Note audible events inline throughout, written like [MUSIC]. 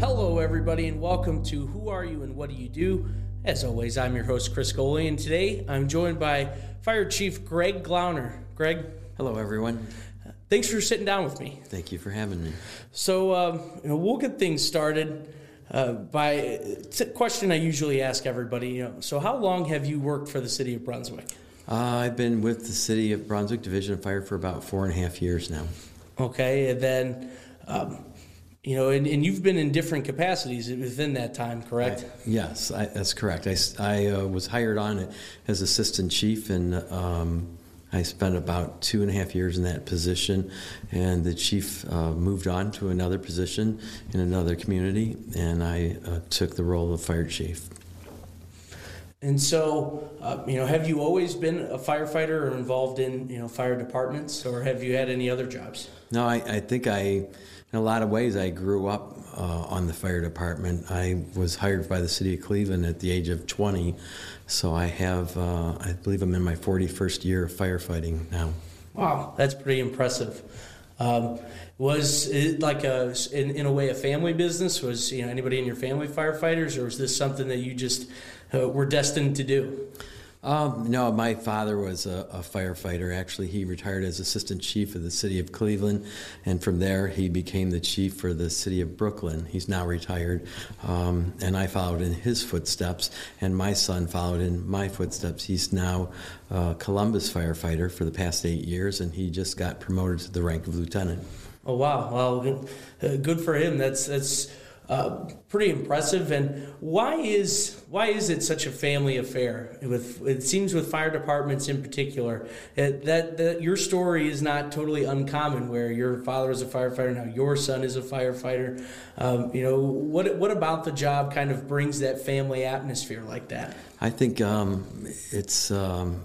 Hello, everybody, and welcome to Who Are You and What Do You Do? As always, I'm your host, Chris Goley, and today I'm joined by Fire Chief Greg Glauner. Greg, Hello, everyone. thanks for sitting down with me. Thank you for having me. So, um, you know, we'll get things started uh, by it's a question I usually ask everybody. You know, so how long have you worked for the city of Brunswick? Uh, I've been with the City of Brunswick Division of Fire for about four and a half years now. Okay, and then, um, you know, and, and you've been in different capacities within that time, correct? Yes, I, that's correct. I uh, was hired on as assistant chief, and um, I spent about two and a half years in that position. And the chief uh, moved on to another position in another community, and I uh, took the role of fire chief. And so, uh, you know, have you always been a firefighter or involved in, you know, fire departments, or have you had any other jobs? No, I, I think I, in a lot of ways, I grew up uh, on the fire department. I was hired by the city of Cleveland at the age of 20, so I have, uh, I believe I'm in my 41st year of firefighting now. Wow, that's pretty impressive. Um, was it like a, in, in a way, a family business? Was you know anybody in your family firefighters, or was this something that you just uh, were destined to do? Um, no, my father was a, a firefighter. Actually, he retired as assistant chief of the city of Cleveland, and from there he became the chief for the city of Brooklyn. He's now retired, um, and I followed in his footsteps, and my son followed in my footsteps. He's now a Columbus firefighter for the past eight years, and he just got promoted to the rank of lieutenant. Oh wow, well, good, uh, good for him. That's that's uh, pretty impressive. And why is why is it such a family affair? With it seems with fire departments in particular, it, that that your story is not totally uncommon. Where your father was a firefighter, now your son is a firefighter. Um, you know what what about the job kind of brings that family atmosphere like that? I think um, it's um,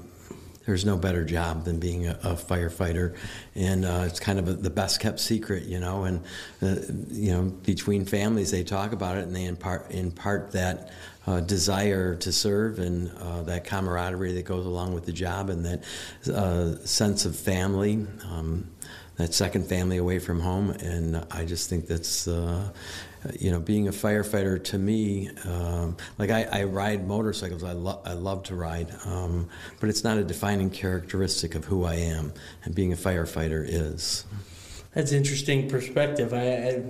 there's no better job than being a, a firefighter, and uh, it's kind of a, the best kept secret, you know. And uh, you know, between families, they talk about it, and they impart impart that. Uh, desire to serve and uh, that camaraderie that goes along with the job and that uh, sense of family, um, that second family away from home. And I just think that's, uh, you know, being a firefighter to me, um, like I, I ride motorcycles, I, lo- I love to ride, um, but it's not a defining characteristic of who I am, and being a firefighter is. That's interesting perspective. I, I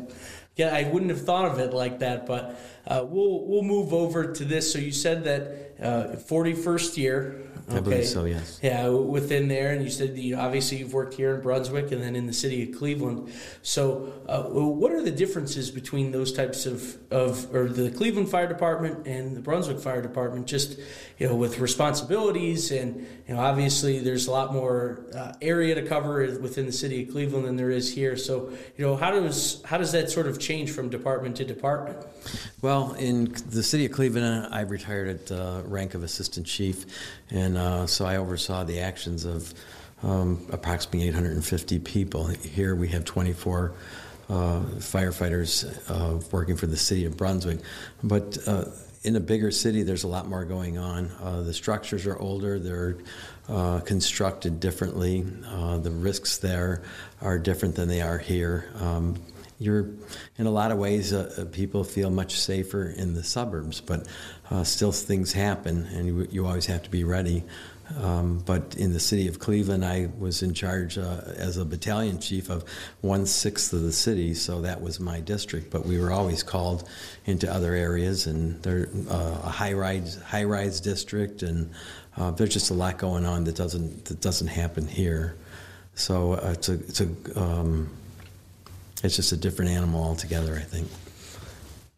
yeah, I wouldn't have thought of it like that, but uh, we'll we'll move over to this. So you said that forty first year. I believe so, yes. Yeah, within there, and you said you, obviously you've worked here in Brunswick and then in the city of Cleveland. So, uh, what are the differences between those types of, of or the Cleveland Fire Department and the Brunswick Fire Department? Just you know, with responsibilities and you know, obviously there's a lot more uh, area to cover within the city of Cleveland than there is here. So, you know, how does how does that sort of change from department to department? Well, in the city of Cleveland, I retired at the rank of assistant chief, and uh, so I oversaw the actions of um, approximately 850 people. Here we have 24 uh, firefighters uh, working for the city of Brunswick, but uh, in a bigger city, there's a lot more going on. Uh, the structures are older, they're uh, constructed differently. The risks there are different than they are here. Um, you're, in a lot of ways, uh, people feel much safer in the suburbs, but uh, still things happen, and you, you always have to be ready. Um, but in the city of Cleveland, I was in charge uh, as a battalion chief of one sixth of the city, so that was my district. But we were always called into other areas, and there uh, a high rise high rise district, and uh, there's just a lot going on that doesn't that doesn't happen here. So uh, it's a it's a um, it's just a different animal altogether, I think.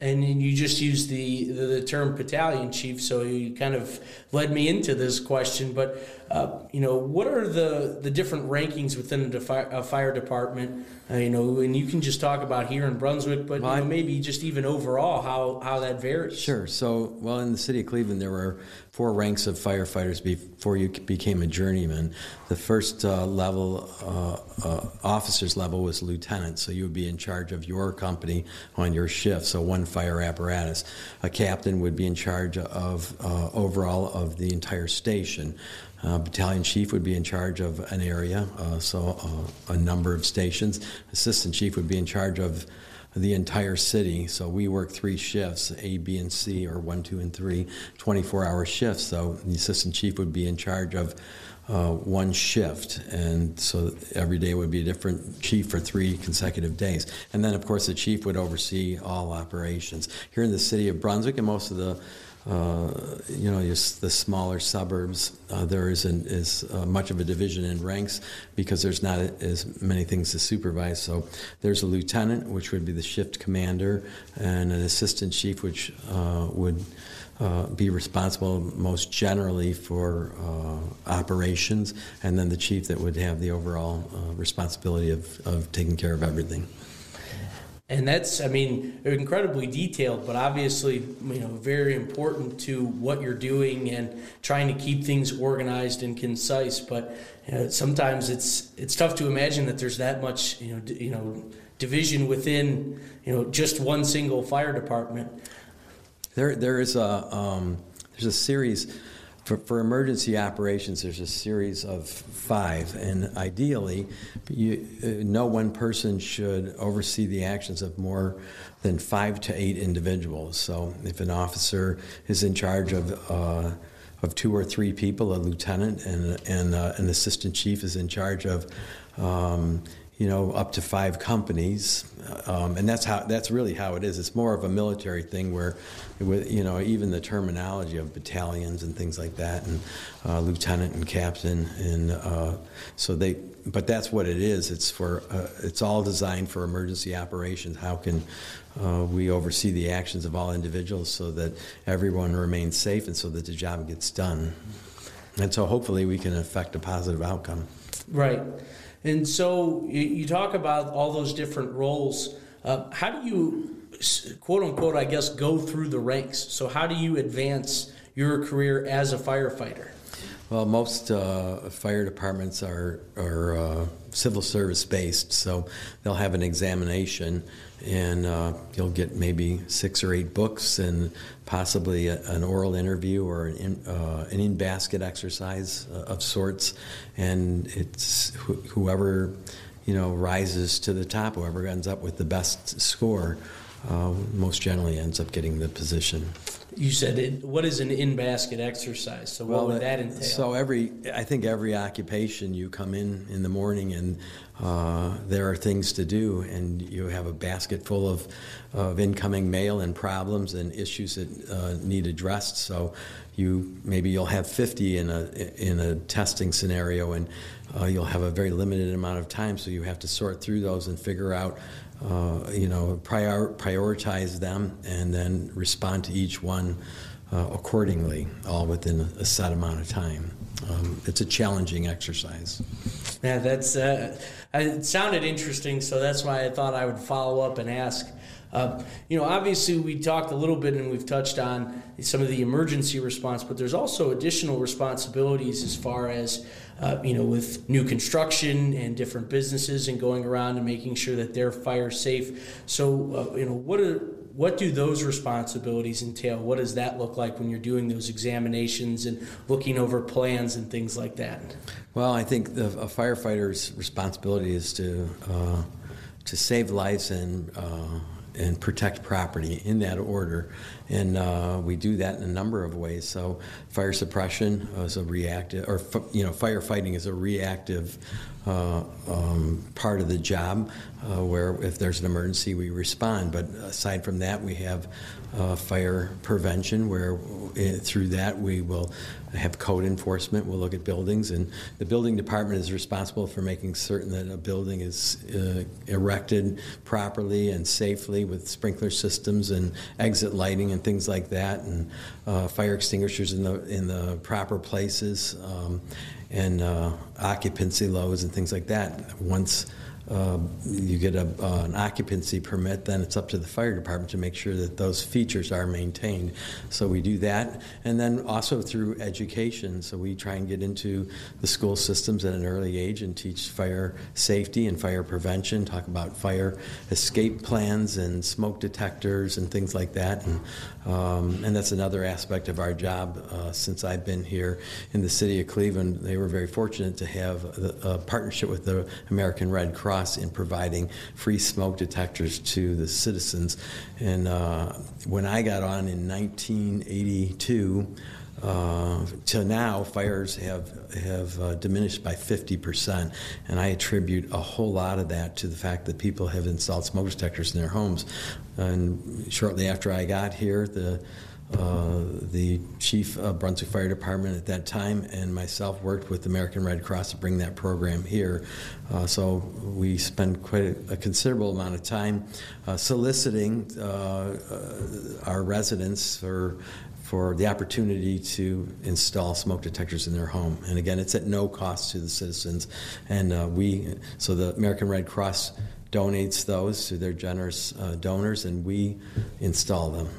And you just used the, the, the term battalion chief, so you kind of led me into this question. But uh, you know, what are the, the different rankings within a, defi- a fire department? Uh, you know, and you can just talk about here in Brunswick, but Well, you know, maybe just even overall how, how that varies. Sure. So, well, in the city of Cleveland, there were four ranks of firefighters before you became a journeyman. The first uh, level, uh, uh, officer's level, was lieutenant. So you would be in charge of your company on your shift. So one fire apparatus. A captain would be in charge of uh, overall of the entire station. Uh, battalion chief would be in charge of an area, uh, so uh, a number of stations. Assistant chief would be in charge of the entire city. So we work three shifts, A, B, and C, or one, two, and three, 24 hour shifts. So the assistant chief would be in charge of uh, one shift, and so every day would be a different chief for three consecutive days. And then, of course, the chief would oversee all operations. Here in the city of Brunswick and most of the uh, you know, just the smaller suburbs, uh, there isn't as uh, much of a division in ranks because there's not as many things to supervise. So there's a lieutenant, which would be the shift commander, and an assistant chief, which uh, would uh, be responsible most generally for operations, and then the chief that would have the overall responsibility of, of taking care of everything and that's i mean incredibly detailed but obviously you know very important to what you're doing and trying to keep things organized and concise. But you know, sometimes it's it's tough to imagine that there's that much you know d- you know division within you know just one single fire department. There there is a um, there's a series for, for emergency operations, there's a series of five, and ideally, you, uh, no one person should oversee the actions of more than five to eight individuals. So, if an officer is in charge of uh, of two or three people, a lieutenant and, and uh, an assistant chief is in charge of um, you know, up to five companies, um, and that's how that's really how it is. It's more of a military thing where, with you know, even the terminology of battalions and things like that, and uh, lieutenant and captain, and uh, so they. But that's what it is. It's for uh, it's all designed for emergency operations. How can uh, we oversee the actions of all individuals so that everyone remains safe and so that the job gets done, and so hopefully we can affect a positive outcome. Right. And so you, talk about all those different roles. Uh, how do you, quote unquote, I guess, go through the ranks? So, how do you advance your career as a firefighter? Well, most uh, fire departments are, are uh, civil service based, so they'll have an examination and uh, you'll get maybe six or eight books and possibly a, an oral interview or an in, uh, an in basket exercise uh, of sorts. And it's wh- whoever you know rises to the top, whoever ends up with the best score, uh, most generally ends up getting the position. You said it, what is an in basket exercise? So what well, would that entail? So every I think every occupation you come in in the morning and uh, there are things to do and you have a basket full of of incoming mail and problems and issues that uh, need addressed. So you maybe you'll have 50 in a in a testing scenario and uh, you'll have a very limited amount of time. So you have to sort through those and figure out uh, you know, prior, prioritize them and then respond to each one uh, accordingly, all within a set amount of time. Um, it's a challenging exercise. Yeah, that's uh, it sounded interesting, so that's why I thought I would follow up and ask. Uh, you know, obviously, we talked a little bit and we've touched on some of the emergency response, but there's also additional responsibilities as far as uh, you know, with new construction and different businesses and going around and making sure that they're fire safe. So, uh, you know, what are what do those responsibilities entail? What does that look like when you're doing those examinations and looking over plans and things like that? Well, I think the, a firefighter's responsibility is to uh, to save lives and uh, and protect property in that order. And uh, we do that in a number of ways. So, fire suppression is a reactive, or you know, firefighting is a reactive uh, um, part of the job, uh, where if there's an emergency, we respond. But aside from that, we have uh, fire prevention, where uh, through that we will have code enforcement. We'll look at buildings, and the building department is responsible for making certain that a building is uh, erected properly and safely with sprinkler systems and exit lighting and things like that, and uh, fire extinguishers in the in the proper places, um, and uh, occupancy lows and things like that. Once uh, you get a, uh, an occupancy permit, then it's up to the fire department to make sure that those features are maintained. So we do that, and then also through education. So we try and get into the school systems at an early age and teach fire safety and fire prevention. Talk about fire escape plans and smoke detectors and things like that. And, um, and that's another aspect of our job. Uh, since I've been here in the city of Cleveland, they were very fortunate to have a, a partnership with the American Red Cross in providing free smoke detectors to the citizens. And uh, when I got on in 1982, uh, to now, fires have have uh, diminished by 50 percent, and I attribute a whole lot of that to the fact that people have installed smoke detectors in their homes. And shortly after I got here, the uh, the chief of Brunswick Fire Department at that time and myself worked with the American Red Cross to bring that program here. Uh, so we spent quite a, a considerable amount of time uh, soliciting uh, uh, our residents for for the opportunity to install smoke detectors in their home. And again, it's at no cost to the citizens. And we, so the American Red Cross donates those to their generous donors, and we install them.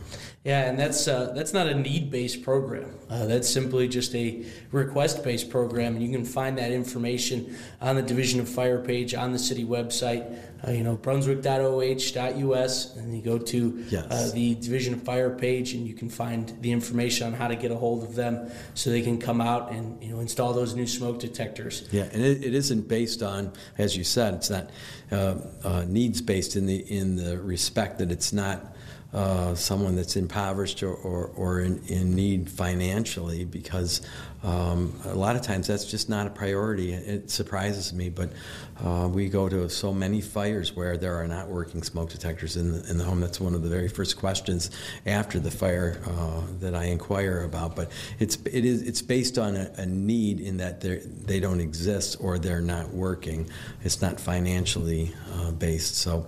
Yeah, and that's uh, that's not a need-based program. Uh, that's simply just a request-based program, and you can find that information on the Division of Fire page on the city website. Uh, you know, brunswick.oh.us, and you go to yes. Uh, the Division of Fire page, and you can find the information on how to get a hold of them, so they can come out and you know install those new smoke detectors. Yeah, and it, it isn't based on, as you said, it's not uh, uh, needs-based in the in the respect that it's not uh, someone that's impoverished or, or, or in, in, need financially because um, a lot of times that's just not a priority. It surprises me, but uh, we go to so many fires where there are not working smoke detectors in the, in the home. That's one of the very first questions after the fire uh, that I inquire about. But it's it is it's based on a, a need in that they they don't exist or they're not working. It's not financially uh, based. So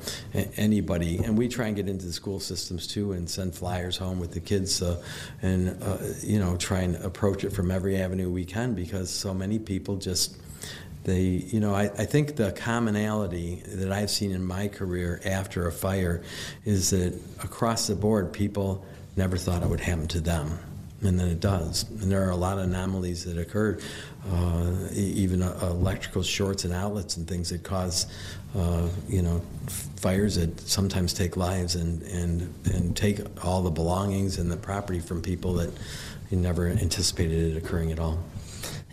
anybody, and we try and get into the school systems too and send flyers home with the kids, uh, and uh, you know try and approach it from every avenue we can because so many people just they you know I, I think the commonality that i've seen in my career after a fire is that across the board people never thought it would happen to them and then it does. And there are a lot of anomalies that occur uh, even uh, electrical shorts and outlets and things that cause uh, you know fires that sometimes take lives and, and and take all the belongings and the property from people that you never anticipated it occurring at all.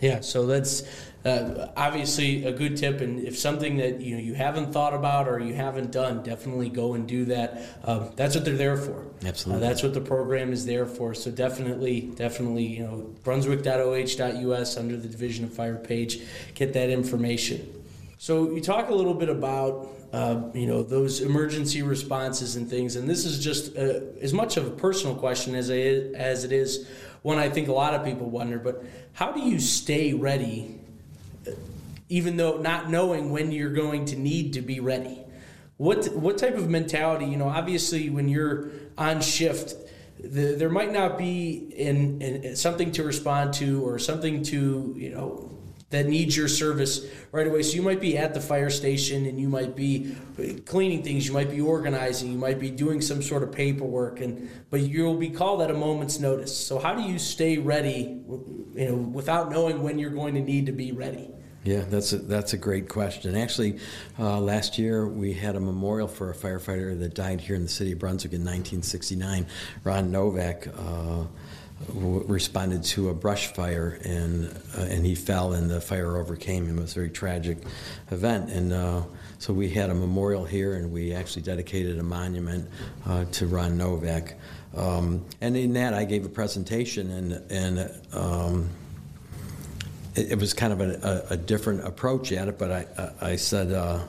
Yeah so that's uh, obviously a good tip and if something that you know you haven't thought about or you haven't done definitely go and do that. Um, that's what they're there for. Absolutely. uh, that's what the program is there for. So definitely definitely you know brunswick.oh.us under the division of fire page get that information. So you talk a little bit about uh, you know those emergency responses and things and this is just uh, as much of a personal question as it, as it is one I think a lot of people wonder but how do you stay ready even though not knowing when you're going to need to be ready. What what type of mentality? You know, obviously when you're on shift, the, there might not be in, in something to respond to or something to you know that needs your service right away. So you might be at the fire station and you might be cleaning things, you might be organizing, you might be doing some sort of paperwork, and but you'll be called at a moment's notice. So how do you stay ready, you know, without knowing when you're going to need to be ready? Yeah, that's a, that's a great question. Actually, uh, last year we had a memorial for a firefighter that died here in the city of Brunswick in 1969. Ron Novak uh, responded to a brush fire and uh, and he fell and the fire overcame him. It was a very tragic event and. Uh, so we had a memorial here, and we actually dedicated a monument uh, to Ron Novak. Um, and in that, I gave a presentation, and and um, it, it was kind of a, a, a, different approach at it, but I, I said uh,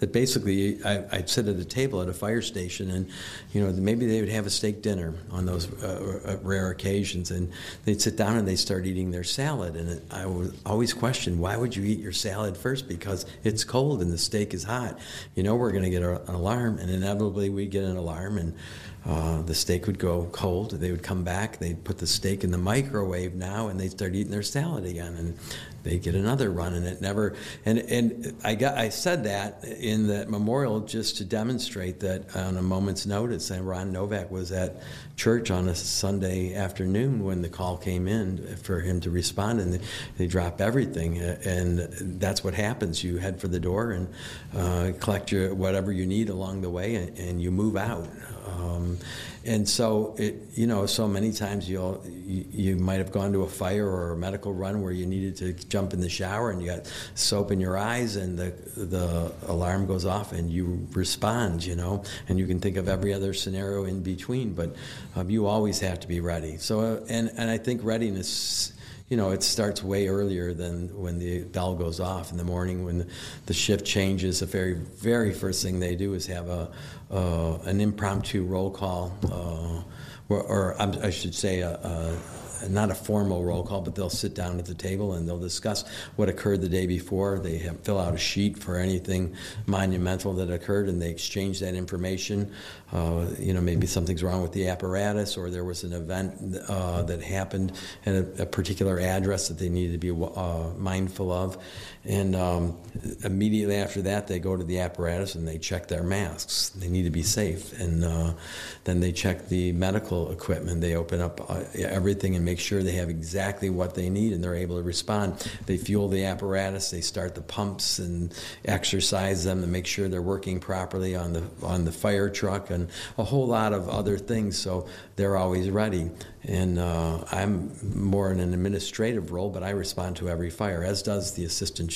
that basically I, would sit at a table at a fire station and, you know, maybe they would have a steak dinner on those uh, uh, rare occasions and they'd sit down and they'd start eating their salad. And it, I would always question, why would you eat your salad first? Because it's cold and the steak is hot. You know, we're going to get an alarm and inevitably we'd get an alarm and uh, the steak would go cold. They would come back. They'd put the steak in the microwave now, and they'd start eating their salad again. And they get another run, and it never. And and I got I said that in that memorial just to demonstrate that on a moment's notice. And Ron Novak was at church on a Sunday afternoon when the call came in for him to respond, and they, drop everything, and that's what happens. You head for the door and uh, collect your whatever you need along the way, and, and you move out. Um, and so it, you know, so many times you'll you, you, might have gone to a fire or a medical run where you needed to jump in the shower and you got soap in your eyes and the the alarm goes off and you respond, you know, and you can think of every other scenario in between, but um, you always have to be ready. So uh, and and I think readiness you know, it starts way earlier than when the bell goes off in the morning. When the shift changes, the very, very first thing they do is have a uh, an impromptu roll call, uh, or, or, I should say, a, a not a formal roll call, but they'll sit down at the table and they'll discuss what occurred the day before. They have, fill out a sheet for anything monumental that occurred, and they exchange that information. Uh, you know, maybe something's wrong with the apparatus, or there was an event uh, that happened at a, a, particular address that they needed to be uh, mindful of. And um, immediately after that, they go to the apparatus and they check their masks. They need to be safe, and uh, then they check the medical equipment. They open up uh, everything and make sure they have exactly what they need and they're able to respond. They fuel the apparatus, they start the pumps and exercise them to make sure they're working properly on the on the fire truck and a whole lot of other things. So they're always ready. And uh, I'm more in an administrative role, but I respond to every fire, as does the assistant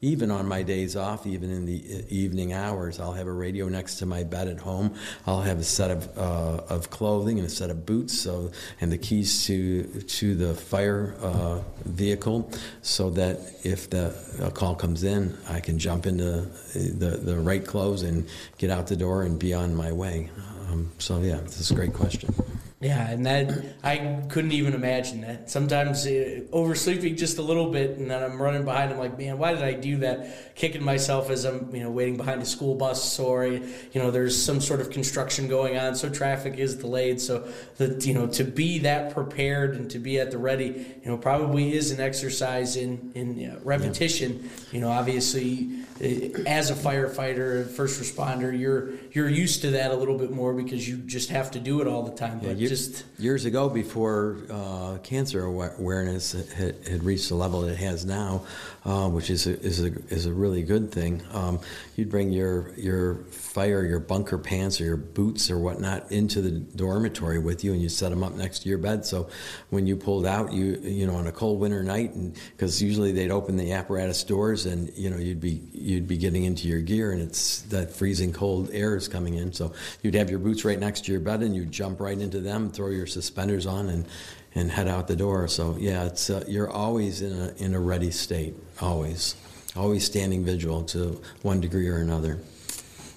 Even on my days off, even in the evening hours, I'll have a radio next to my bed at home. I'll have a set of, uh, of clothing and a set of boots, so and the keys to to the fire uh, vehicle, so that if the call comes in, I can jump into the the right clothes and get out the door and be on my way. Um, so yeah, this is a great question. Yeah, and that I couldn't even imagine that. Sometimes uh, oversleeping just a little bit, and then I'm running behind. I'm like, man, why did I do that? Kicking myself as I'm, you know, waiting behind a school bus, or you know, there's some sort of construction going on, so traffic is delayed. So that you know, to be that prepared and to be at the ready, you know, probably is an exercise in in you know, repetition. Yeah. You know, obviously, uh, as a firefighter, first responder, you're you're used to that a little bit more because you just have to do it all the time. But yeah, just years ago, before uh, cancer awareness had, had, reached the level it has now, uh, which is a, is a is a really good thing. Um, you'd bring your your fire, your bunker pants, or your boots or whatnot into the dormitory with you, and you set them up next to your bed. So when you pulled out, you you know on a cold winter night, and because usually they'd open the apparatus doors, and you know you'd be you'd be getting into your gear, and it's that freezing cold air is coming in. So you'd have your boots right next to your bed, and you'd jump right into them, throw your suspenders on, and and head out the door. So yeah, it's uh, you're always in a in a ready state, always, always standing vigil to one degree or another.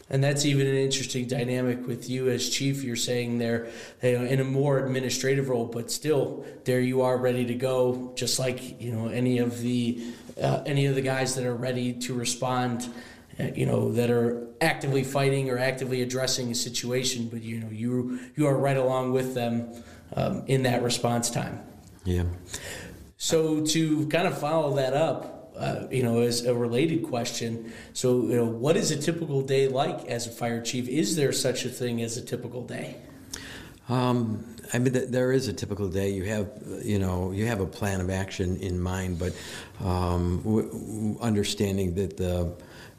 And that's even an interesting dynamic with you as chief. You're saying there, you know, in a more administrative role, but still, there you are, ready to go, just like you know any of the uh, any of the guys that are ready to respond. Uh, you know that are actively fighting or actively addressing a situation, but you know you you are right along with them um, in that response time. Yeah. So to kind of follow that up, uh, you know, as a related question. So, you know, what is a typical day like as a fire chief? Is there such a thing as a typical day? Um, I mean, there is a typical day. You have, you know, you have a plan of action in mind, but um, w- understanding that the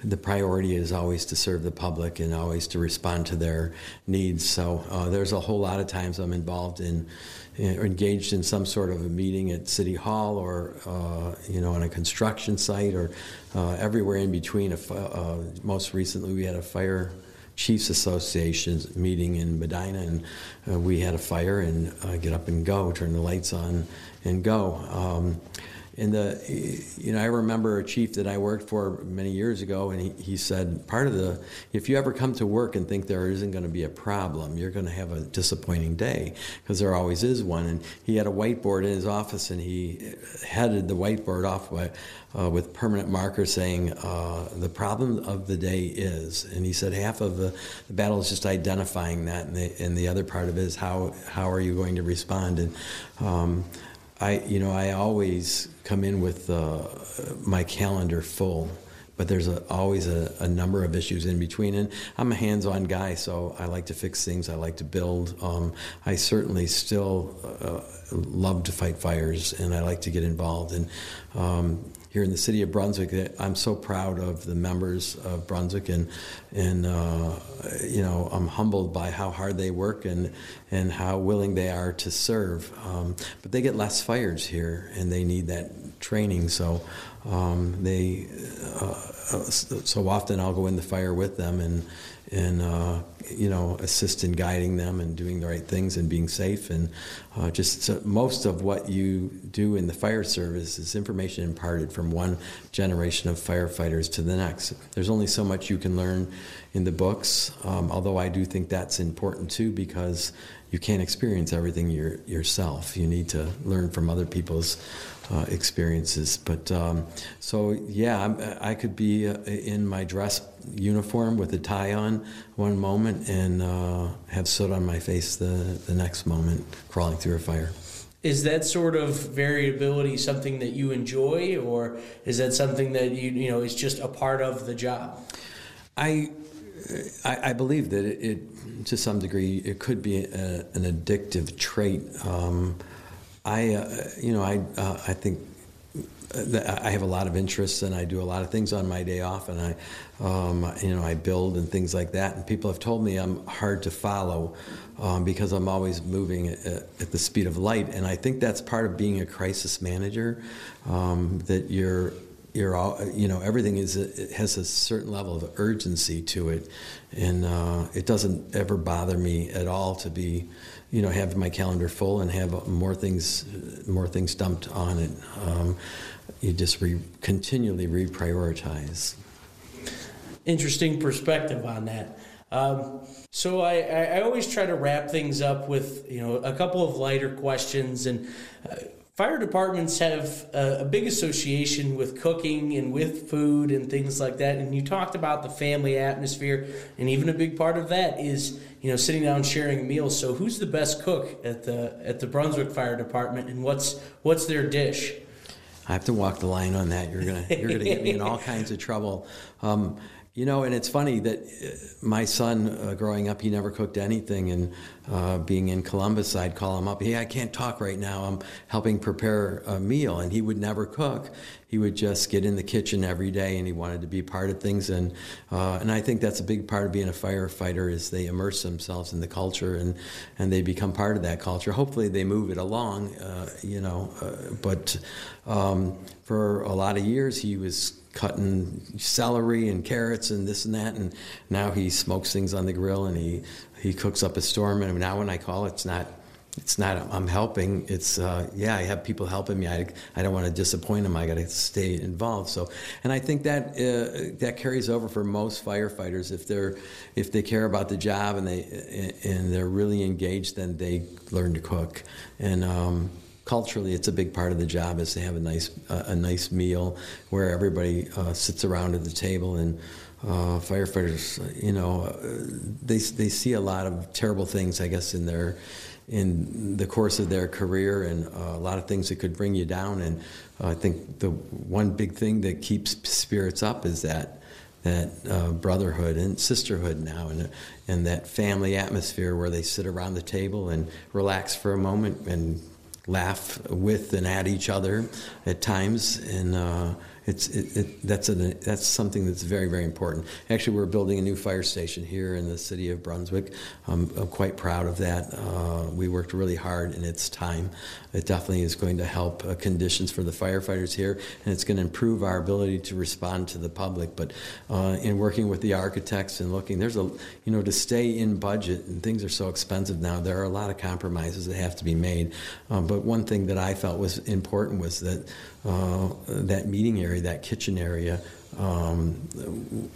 the priority is always to serve the public and always to respond to their needs. So uh, there's a whole lot of times I'm involved in engaged in some sort of a meeting at City Hall or uh, you know on a construction site or uh, everywhere in between. Uh, most recently, we had a fire chiefs association meeting in Medina, and uh, we had a fire and uh, get up and go, turn the lights on, and go. Um, and the, you know, I remember a chief that I worked for many years ago, and he, he said, part of the, if you ever come to work and think there isn't going to be a problem, you're going to have a disappointing day, because there always is one. And he had a whiteboard in his office, and he headed the whiteboard off by, uh, with permanent marker saying, uh, the problem of the day is, and he said half of the, the battle is just identifying that, and the, and the other part of it is how, how are you going to respond? And um, I, you know, I always come in with uh, my calendar full but there's a, always a, a, number of issues in between. And I'm a hands-on guy, so I like to fix things. I like to build. Um, I certainly still uh, love to fight fires, and I like to get involved. And um, here in the city of Brunswick, I'm so proud of the members of Brunswick, and and uh, you know I'm humbled by how hard they work and and how willing they are to serve. Um, but they get less fires here, and they need that training. So um, they uh, uh, so often I'll go in the fire with them and and uh, you know assist in guiding them and doing the right things and being safe and uh, just so most of what you do in the fire service is information imparted from one generation of firefighters to the next. There's only so much you can learn in the books, um, although I do think that's important too because you can't experience everything your, yourself. You need to learn from other people's uh, experiences. But um, so, yeah, I'm, i could be uh, in my dress uniform with a tie on one moment and uh, have soot on my face the, the next moment crawling through a fire. Is that sort of variability something that you enjoy, or is that something that you you know is just a part of the job? I I, I believe that it, it, to some degree, it could be a, an addictive trait. Um, I, uh, you know, I, uh, I think I have a lot of interests and I do a lot of things on my day off and I, um, you know, I build and things like that. And people have told me I'm hard to follow um, because I'm always moving at, at, the speed of light. And I think that's part of being a crisis manager, um, that you're you're all, you know, everything is it has a certain level of urgency to it, and uh, it doesn't ever bother me at all to be, you know, have my calendar full and have more things, more things dumped on it. Um, you just re- continually reprioritize. Interesting perspective on that. Um, so I, I, always try to wrap things up with you know a couple of lighter questions and. Uh, Fire departments have a, a, big association with cooking and with food and things like that. And you talked about the family atmosphere, and even a big part of that is you know sitting down sharing a meal. So who's the best cook at the at the Brunswick Fire Department, and what's what's their dish? I have to walk the line on that. You're gonna you're gonna get me in all kinds of trouble. Um, you know, and it's funny that uh, my son, uh, growing up, he never cooked anything. And uh, being in Columbus, I'd call him up. Hey, I can't talk right now. I'm helping prepare a meal, and he would never cook. He would just get in the kitchen every day, and he wanted to be part of things. And uh, and I think that's a big part of being a firefighter is they immerse themselves in the culture and and they become part of that culture. Hopefully, they move it along. Uh, you know, uh, but um, for a lot of years, he was cutting celery and carrots and this and that. And now he smokes things on the grill and he, he cooks up a storm. And now when I call, it's not it's not I'm helping. It's uh, yeah, I have people helping me. I, I don't want to disappoint them. I got to stay involved. So, and I think that uh, that carries over for most firefighters. If they're if they care about the job and they and they're really engaged, then they learn to cook. And um, culturally, it's a big part of the job is to have a nice uh, a nice meal where everybody uh, sits around at the table and. Uh, firefighters, you know, uh, they they see a lot of terrible things, I guess, in their in the course of their career, and uh, a lot of things that could bring you down. And I think the one big thing that keeps spirits up is that that uh, brotherhood and sisterhood now, and and that family atmosphere where they sit around the table and relax for a moment and laugh with and at each other at times, and uh, it's it, it, that's a that's something that's very very important. Actually, we're building a new fire station here in the city of Brunswick. I'm, I'm quite proud of that. Uh, we worked really hard in its time. It definitely is going to help uh, conditions for the firefighters here, and it's going to improve our ability to respond to the public. But uh, in working with the architects and looking, there's a you know to stay in budget and things are so expensive now. There are a lot of compromises that have to be made. Um, but one thing that I felt was important was that uh, that meeting area, that kitchen area, um,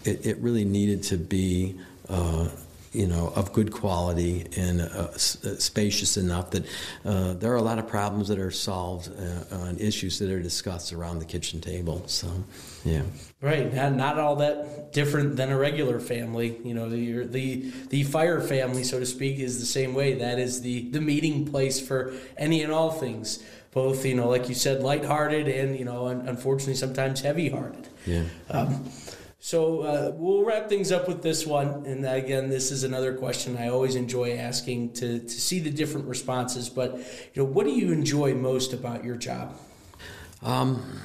it, it, really needed to be. Uh, you know, of good quality and uh, uh, spacious enough that uh, there are a lot of problems that are solved uh, issues that are discussed around the kitchen table. So, yeah. Right, not, not all that different than a regular family. You know, the, the the fire family, so to speak, is the same way. That is the the meeting place for any and all things. Both you know, like you said, lighthearted and you know, unfortunately sometimes heavy-hearted. Yeah. Um, so uh, we'll wrap things up with this one. And again, this is another question I always enjoy asking to, to see the different responses. But you know, what do you enjoy most about your job? Um,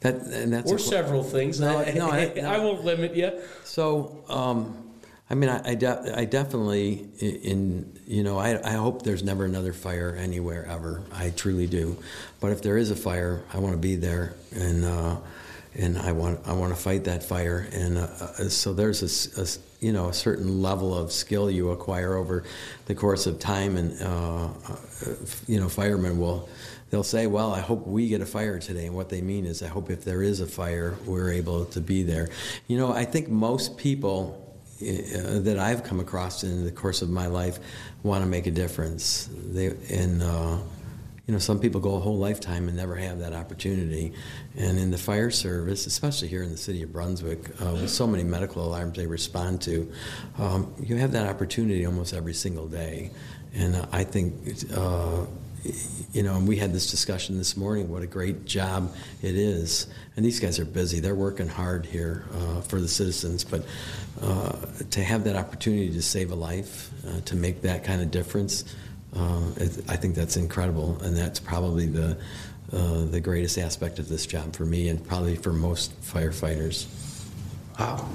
that and that's or several things. [LAUGHS] No, I, no, I, I, won't limit you. So, um, I mean, I, I, de- I, definitely in you know I, I hope there's never another fire anywhere ever. I truly do. But if there is a fire, I want to be there and. Uh, and I want I want to fight that fire. And uh, uh, so there's a, a, you know a certain level of skill you acquire over the course of time, and uh, uh, you know firemen will they'll say, "Well, I hope we get a fire today." And what they mean is, I hope if there is a fire, we're able to be there. You know, I think most people. Uh, that I've come across in the course of my life want to make a difference. They and uh, you know, some people go a whole lifetime and never have that opportunity. And in the fire service, especially here in the city of Brunswick, uh, with so many medical alarms they respond to, um, you have that opportunity almost every single day. And uh, I think, uh, you know, and we had this discussion this morning, what a great job it is. And these guys are busy. They're working hard here uh, for the citizens. But uh, to have that opportunity to save a life, uh, to make that kind of difference, uh, I think that's incredible, and that's probably the uh, the greatest aspect of this job for me, and probably for most firefighters. Wow.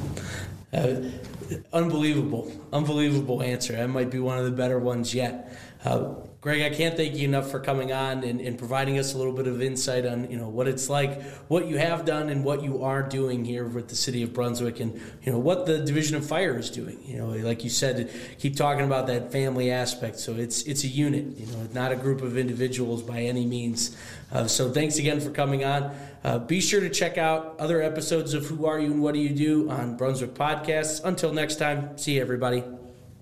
Unbelievable, unbelievable answer. That might be one of the better ones yet. Uh, Greg, I can't thank you enough for coming on and, and, providing us a little bit of insight on you know what it's like, what you have done, and what you are doing here with the city of Brunswick, and you know what the Division of Fire is doing. You know, like you said, keep talking about that family aspect. So it's it's a unit, you know, not a group of individuals by any means. Uh, so thanks again for coming on. Uh, be sure to check out other episodes of Who Are You and What Do You Do on Brunswick Podcasts. Until next time, see you everybody.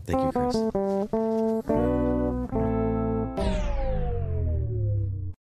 Thank you, Chris.